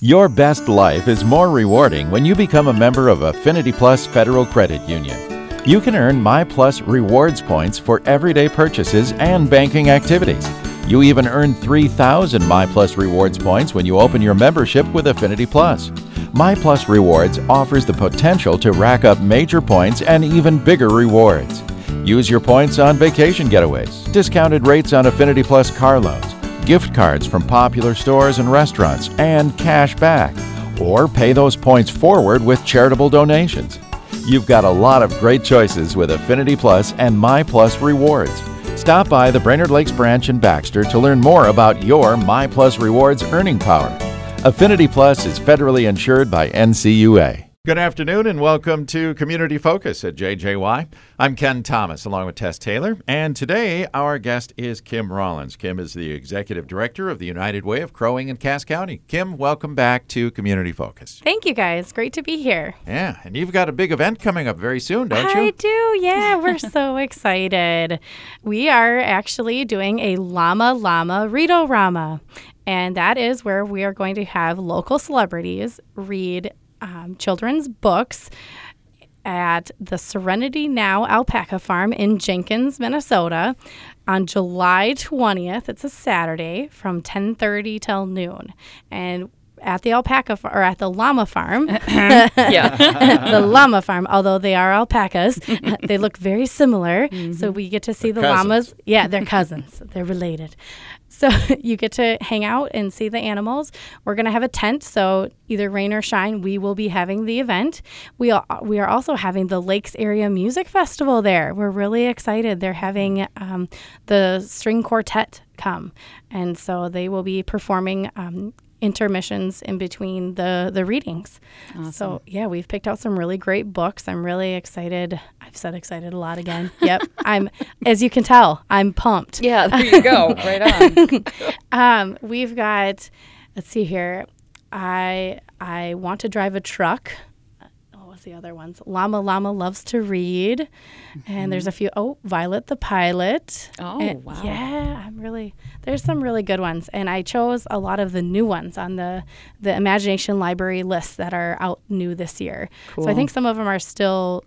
Your best life is more rewarding when you become a member of Affinity Plus Federal Credit Union. You can earn My Plus rewards points for everyday purchases and banking activities. You even earn 3,000 My Plus rewards points when you open your membership with Affinity Plus. My Plus Rewards offers the potential to rack up major points and even bigger rewards. Use your points on vacation getaways, discounted rates on Affinity Plus car loans, gift cards from popular stores and restaurants, and cash back. Or pay those points forward with charitable donations. You've got a lot of great choices with Affinity Plus and My Plus Rewards. Stop by the Brainerd Lakes branch in Baxter to learn more about your My Plus Rewards earning power. Affinity Plus is federally insured by NCUA. Good afternoon and welcome to Community Focus at JJY. I'm Ken Thomas along with Tess Taylor, and today our guest is Kim Rollins. Kim is the Executive Director of the United Way of Crow Wing in Cass County. Kim, welcome back to Community Focus. Thank you guys. Great to be here. Yeah, and you've got a big event coming up very soon, don't you? I do. Yeah, we're so excited. We are actually doing a Llama Llama Read Rama. And that is where we are going to have local celebrities read um, children's books at the Serenity Now Alpaca Farm in Jenkins, Minnesota on July 20th. It's a Saturday from 10:30 till noon. And at the alpaca or at the llama farm. yeah. the llama farm, although they are alpacas, they look very similar. Mm-hmm. So we get to see they're the cousins. llamas. Yeah, they're cousins. they're related. So you get to hang out and see the animals. We're going to have a tent, so either rain or shine, we will be having the event. We are, we are also having the Lakes Area Music Festival there. We're really excited. They're having um, the string quartet come, and so they will be performing um, intermissions in between the the readings. Awesome. So yeah, we've picked out some really great books. I'm really excited. I've said excited a lot again. Yep, I'm as you can tell, I'm pumped. Yeah, there you go. right on. um, we've got. Let's see here. I I want to drive a truck the other ones? Llama Llama loves to read, mm-hmm. and there's a few. Oh, Violet the pilot. Oh, and wow. Yeah, I'm really. There's some really good ones, and I chose a lot of the new ones on the the Imagination Library list that are out new this year. Cool. So I think some of them are still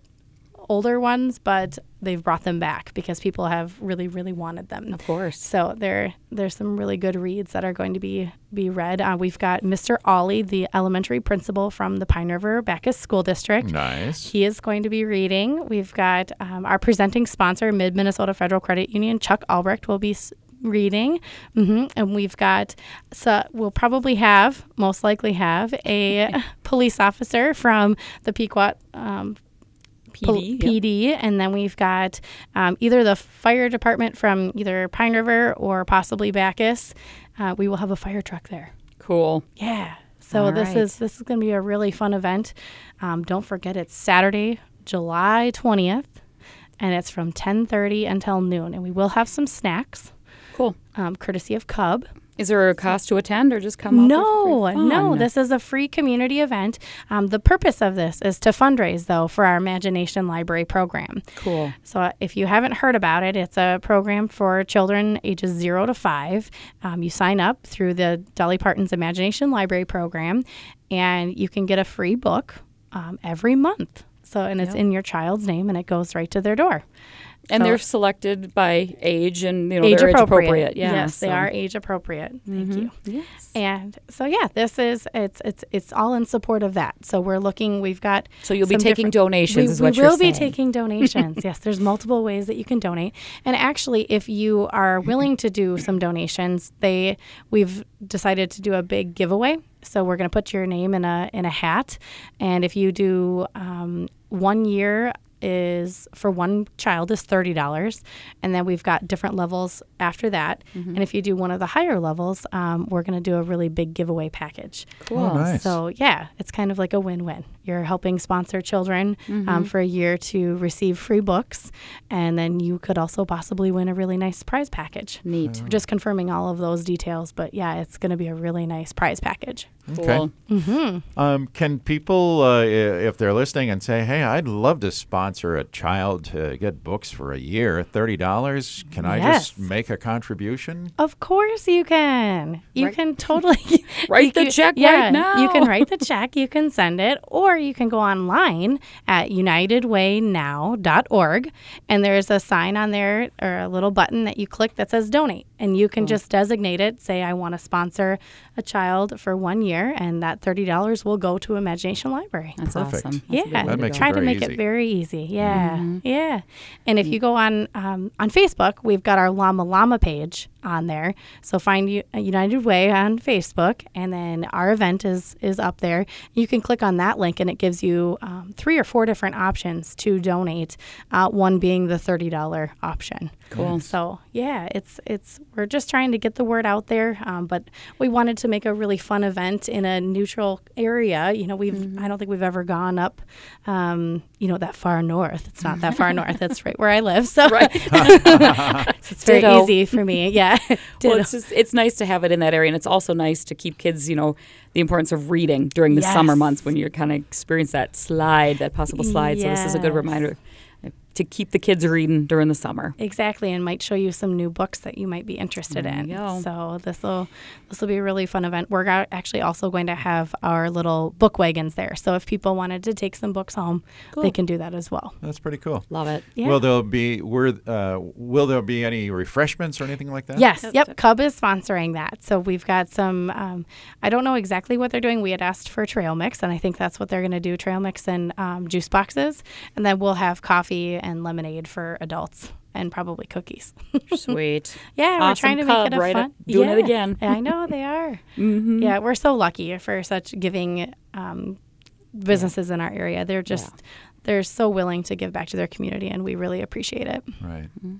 older ones, but they've brought them back because people have really, really wanted them. Of course. So there, there's some really good reads that are going to be be read. Uh, we've got Mr. Ollie, the elementary principal from the Pine River Backus School District. Nice. He is going to be reading. We've got um, our presenting sponsor, Mid Minnesota Federal Credit Union, Chuck Albrecht, will be. S- reading mm-hmm. and we've got so we'll probably have most likely have a police officer from the pequot um, PD, PD yep. and then we've got um, either the fire department from either Pine River or possibly Backus. Uh, we will have a fire truck there. Cool. Yeah. So All this right. is this is going to be a really fun event. Um, don't forget it's Saturday, July twentieth, and it's from ten thirty until noon. And we will have some snacks. Cool. Um, courtesy of Cub. Is there a cost to attend or just come No, no. This is a free community event. Um, the purpose of this is to fundraise, though, for our Imagination Library program. Cool. So uh, if you haven't heard about it, it's a program for children ages zero to five. Um, you sign up through the Dolly Parton's Imagination Library program, and you can get a free book um, every month. So, and it's Yep. in your child's name, and it goes right to their door. And So- they're selected by age and you know age they're appropriate. age appropriate. Yeah. yes, they are age appropriate. Thank Mhm. you. Yes. And so yeah, this is it's it's it's all in support of that. So we're looking. We've got So you'll be taking donations, We, is what we will be taking donations. yes, there's multiple ways that you can donate. And actually, if you are willing to do some donations, they we've decided to do a big giveaway. So we're going to put your name in a in a hat, and if you do um, one year is for one child is thirty dollars, and then we've got different levels after that. Mm-hmm. And if you do one of the higher levels, um, we're going to do a really big giveaway package. Cool. Oh, nice. So yeah, it's kind of like a win-win. you're helping sponsor children um, for a year to receive free books, and then you could also possibly win a really nice prize package. Neat. We're just confirming all of those details, but yeah, it's going to be a really nice prize package. Cool. Um, can people, uh, if they're listening and say, hey, I'd love to sponsor a child to get books for a year $30, can I just make a contribution? Of course you can. You Right. can totally Write the can- check yeah, right now. You can write the check, you can send it, or you can go online at unitedwaynow.org and there's a sign on there or a little button that you click that says donate and you can just designate it, say I want to sponsor a child for 1 year and that $30 will go to Imagination Library. That's Perfect. awesome. That's Yeah, way That to makes it go. try to make easy. it very easy. Yeah, yeah. And if you go on um, on Facebook, we've got our Llama Llama page on there. So find U- United Way on Facebook, and then our event is is up there. You can click on that link, and it gives you um, three or four different options to donate. Uh, one being the thirty dollar option. Cool. So yeah, it's it's we're just trying to get the word out there, um, but we wanted to make a really fun event in a neutral area. You know, we've I don't think we've ever gone up, um, you know, that far north. It's not that far north. It's right where I live, so Right. it's very Ditto. easy for me. Yeah, Well, it's just it's nice to have it in that area, and it's also nice to keep kids, you know, the importance of reading during the summer months when you're kind of experience that slide, that possible slide. So this is a good reminder to keep the kids reading during the summer. Exactly, and might show you some new books that you might be interested in. go. So this will this will be a really fun event. We're actually also going to have our little book wagons there. So if people wanted to take some books home, they can do that as well. That's pretty cool. Love it. Yeah. Will there be were uh, will there be any refreshments or anything like that? Yes, Yep. yep. Cub is sponsoring that. So we've got some. Um, I don't know exactly what they're doing. We had asked for trail mix, and I think that's what they're going to do: trail mix and um, juice boxes, and then we'll have coffee and lemonade for adults, and probably cookies. Sweet. yeah, we're trying to make it a right fun. up- doing it again. I know they are. Mm-hmm. Yeah, we're so lucky for such giving um, businesses in our area. They're just they're so willing to give back to their community, and we really appreciate it. Right. Mm-hmm.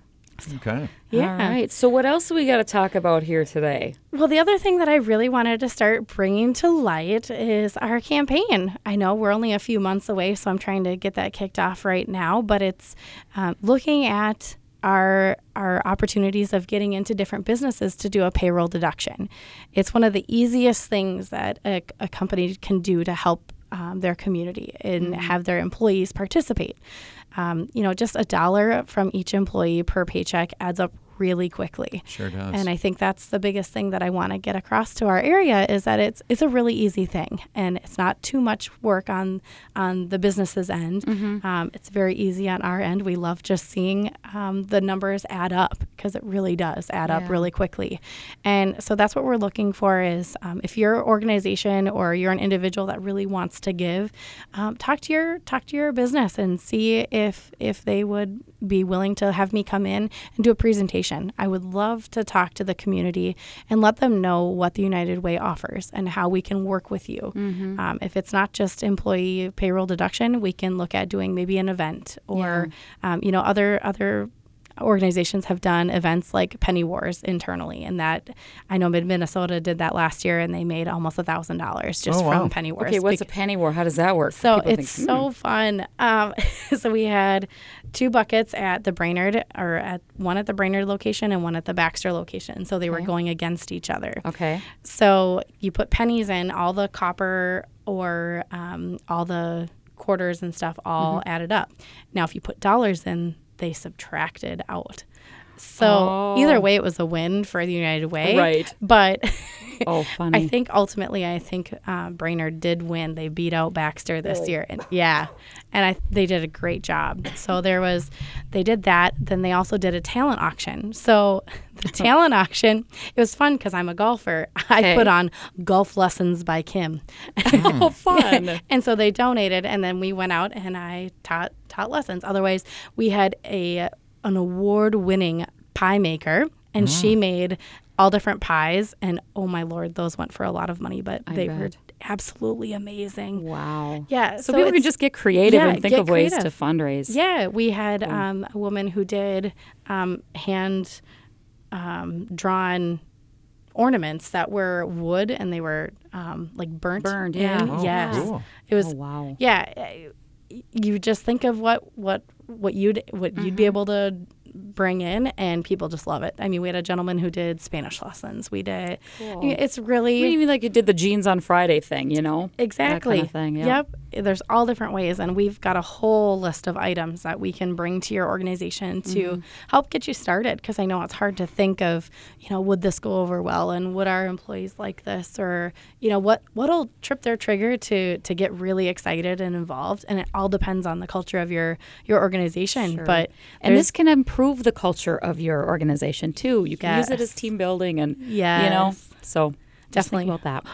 Okay. Yeah. All right. So what else do we got to talk about here today? Well, the other thing that I really wanted to start bringing to light is our campaign. I know we're only a few months away, so I'm trying to get that kicked off right now, but it's um, looking at our our opportunities of getting into different businesses to do a payroll deduction. It's one of the easiest things that a, a company can do to help um, their community and have their employees participate. Um, you know, just a dollar from each employee per paycheck adds up really quickly. Sure does. And I think that's the biggest thing that I want to get across to our area is that it's it's a really easy thing and it's not too much work on on the business's end. Um, it's very easy on our end. We love just seeing um, the numbers add up because it really does add up really quickly. And so that's what we're looking for is um, if you're an organization or you're an individual that really wants to give, um, talk to your talk to your business and see if if they would be willing to have me come in and do a presentation. I would love to talk to the community and let them know what the United Way offers and how we can work with you. Um, if it's not just employee payroll deduction, we can look at doing maybe an event or um, you know other other organizations have done events like penny wars internally and that i know mid minnesota did that last year and they made almost a thousand dollars just Oh, wow. from penny wars Okay, what's a penny war? How does that work? so People it's think, so fun. Um, so we had two buckets at the Brainerd, or at one at the Brainerd location and one at the Baxter location. So they were going against each other. "Hmm, Okay. So you put pennies in, all the copper or um, all the quarters and stuff all Mm-hmm. added up. Now, if you put dollars in, they subtracted out. So either Oh. way, it was a win for the United Way. Right. But Oh, funny. I think ultimately, I think uh, Brainerd did win. They beat out Baxter this Really? year, and yeah, and I they did a great job. So there was, they did that. Then they also did a talent auction. So the talent auction, it was fun because I'm a golfer. I Okay. put on golf lessons by Kim, oh, fun. and so they donated, and then we went out and I taught taught lessons. Otherwise, we had a an award winning pie maker, and she made all different pies, and oh my lord, those went for a lot of money, but I they were absolutely amazing. wow. Yeah, So, people can it's- just get creative yeah, and think of ways to fundraise. Yeah, we had um, a woman who did um, hand um, drawn ornaments that were wood and they were um, like burnt. Burned, yeah. in. Oh, yes, cool. it was. Oh, wow. Yeah, you just think of what what what you'd what you'd Mm-hmm. be able to bring in, and people just love it. I mean, we had a gentleman who did Spanish lessons. We did. Cool. It's really Maybe like you did the jeans on Friday thing, you know? Exactly. Kind of thing. Yeah. Yep. There's all different ways, and we've got a whole list of items that we can bring to your organization to Mm-hmm. help get you started. Because I know it's hard to think of, you know, would this go over well, and would our employees like this, or you know, what what'll trip their trigger to to get really excited and involved. And it all depends on the culture of your your organization. Sure. But and this can improve the culture of your organization too. You can use it as team building and you know. So Definitely. about that.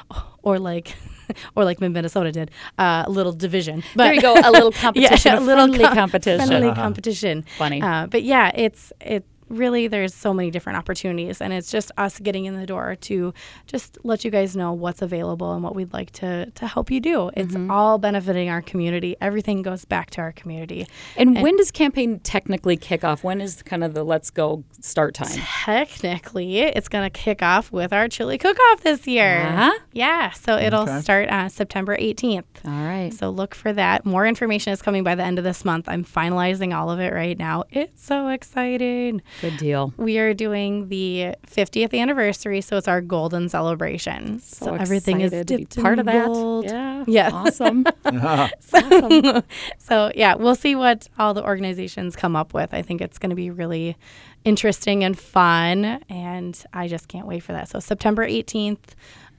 or like or like Minnesota did, uh, a little division. But there you go, a little competition, a, friendly com- competition. friendly competition. Funny. Uh, but yeah, it's it really there's so many different opportunities and it's just us getting in the door to just let you guys know what's available and what we'd like to to help you do. It's Mm-hmm. all benefiting our community. Everything goes back to our community. And when does campaign technically kick off? When is kind of the let's go start time? Technically, it's going to kick off with our chili cook-off this year. Uh-huh. Yeah, so it'll Okay. start uh, September 18th. All right. So look for that. More information is coming by the end of this month. I'm finalizing all of it right now. It's so exciting. Good deal. We are doing the 50th anniversary, so it's our golden celebration. So, everything is excited to be dipped in part of that. gold. Yeah. Yeah. Awesome. So yeah, we'll see what all the organizations come up with. I think it's going to be really interesting and fun, and I just can't wait for that. So September 18th,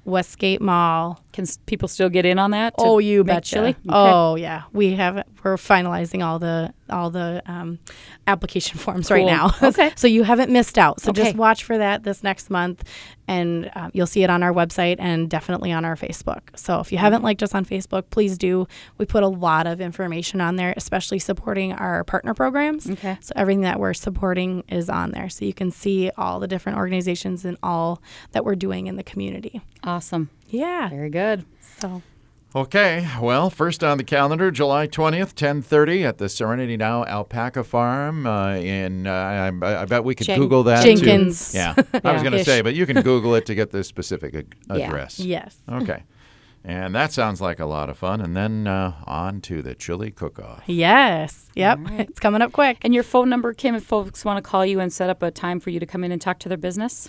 Westgate Mall. Can s- people still get in on that? Oh, you make betcha. chili? Oh, okay. Oh yeah, we have. We're finalizing all the all the um, application forms right now. Okay. so you haven't missed out. So just watch for that this next month, and um, you'll see it on our website and definitely on our Facebook. So if you haven't liked us on Facebook, please do. We put a lot of information on there, especially supporting our partner programs. Okay. So everything that we're supporting is on there, so you can see all the different organizations and all that we're doing in the community. Awesome. Yeah. Very good. So Okay, well, first on the calendar, July 20th, 10:30 at the Serenity Now Alpaca Farm uh, in uh, I, I bet we could Jen- Google that too. Jenkins. Yeah. I was going to say, but you can Google it to get the specific ag- Yeah. address. yes. Okay. And that sounds like a lot of fun. And then uh, on to the chili cook-off. Yes. Yep. right. It's coming up quick. And your phone number, Kim, if folks want to call you and set up a time for you to come in and talk to their business?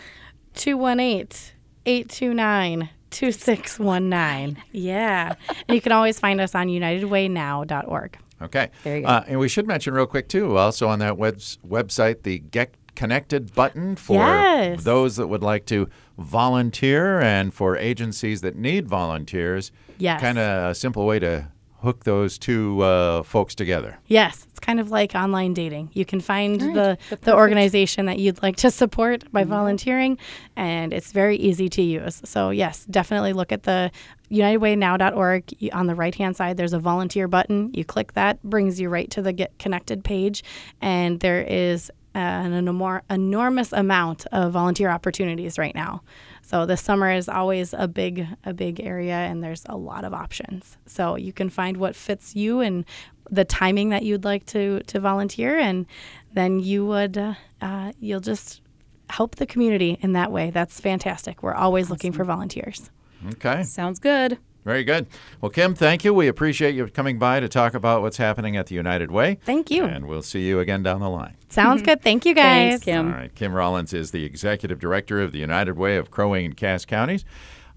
218 829 2619. Yeah. and you can always find us on unitedwaynow.org. Okay. There you go. Uh, and we should mention real quick too, also on that webs- website, the Get Connected button for Yes. those that would like to volunteer and for agencies that need volunteers. Yes. Kind of a simple way to hook those two uh, folks together. Yes, it's kind of like online dating. You can find All right. the, The the organization that you'd like to support by volunteering, and it's very easy to use. So, yes, definitely look at the unitedwaynow.org. On the right hand side, there's a volunteer button. You click that, brings you right to the Get Connected page, and there is an enor- enormous amount of volunteer opportunities right now. So the summer is always a big a big area and there's a lot of options. So you can find what fits you and the timing that you'd like to to volunteer and then you would uh, uh, you'll just help the community in that way. That's fantastic. We're always looking for volunteers. Okay. Sounds good. Very good. Well, Kim, thank you. We appreciate you coming by to talk about what's happening at the United Way. Thank you. And we'll see you again down the line. Sounds good. Thank you guys. Thanks, Kim. All right. Kim Rollins is the executive director of the United Way of Crow Wing and Cass counties.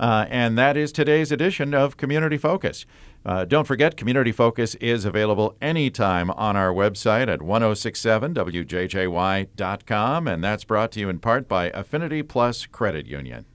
Uh, and that is today's edition of Community Focus. Uh, don't forget, Community Focus is available anytime on our website at 1067wjjy.com. And that's brought to you in part by Affinity Plus Credit Union.